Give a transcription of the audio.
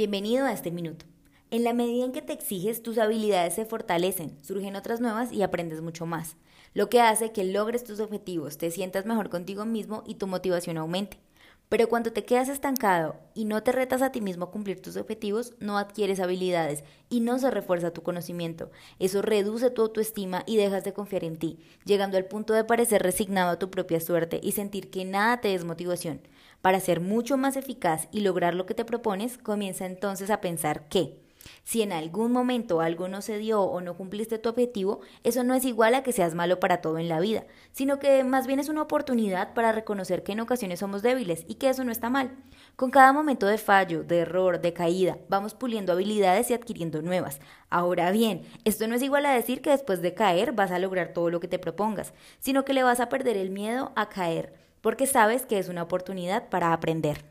Bienvenido a este minuto. En la medida en que te exiges, tus habilidades se fortalecen, surgen otras nuevas y aprendes mucho más, lo que hace que logres tus objetivos, te sientas mejor contigo mismo y tu motivación aumente. Pero cuando te quedas estancado y no te retas a ti mismo a cumplir tus objetivos, no adquieres habilidades y no se refuerza tu conocimiento. Eso reduce tu autoestima y dejas de confiar en ti, llegando al punto de parecer resignado a tu propia suerte y sentir que nada te es motivación. Para ser mucho más eficaz y lograr lo que te propones, comienza entonces a pensar que si en algún momento algo no se dio o no cumpliste tu objetivo, eso no es igual a que seas malo para todo en la vida, sino que más bien es una oportunidad para reconocer que en ocasiones somos débiles y que eso no está mal. Con cada momento de fallo, de error, de caída, vamos puliendo habilidades y adquiriendo nuevas. Ahora bien, esto no es igual a decir que después de caer vas a lograr todo lo que te propongas, sino que le vas a perder el miedo a caer, porque sabes que es una oportunidad para aprender.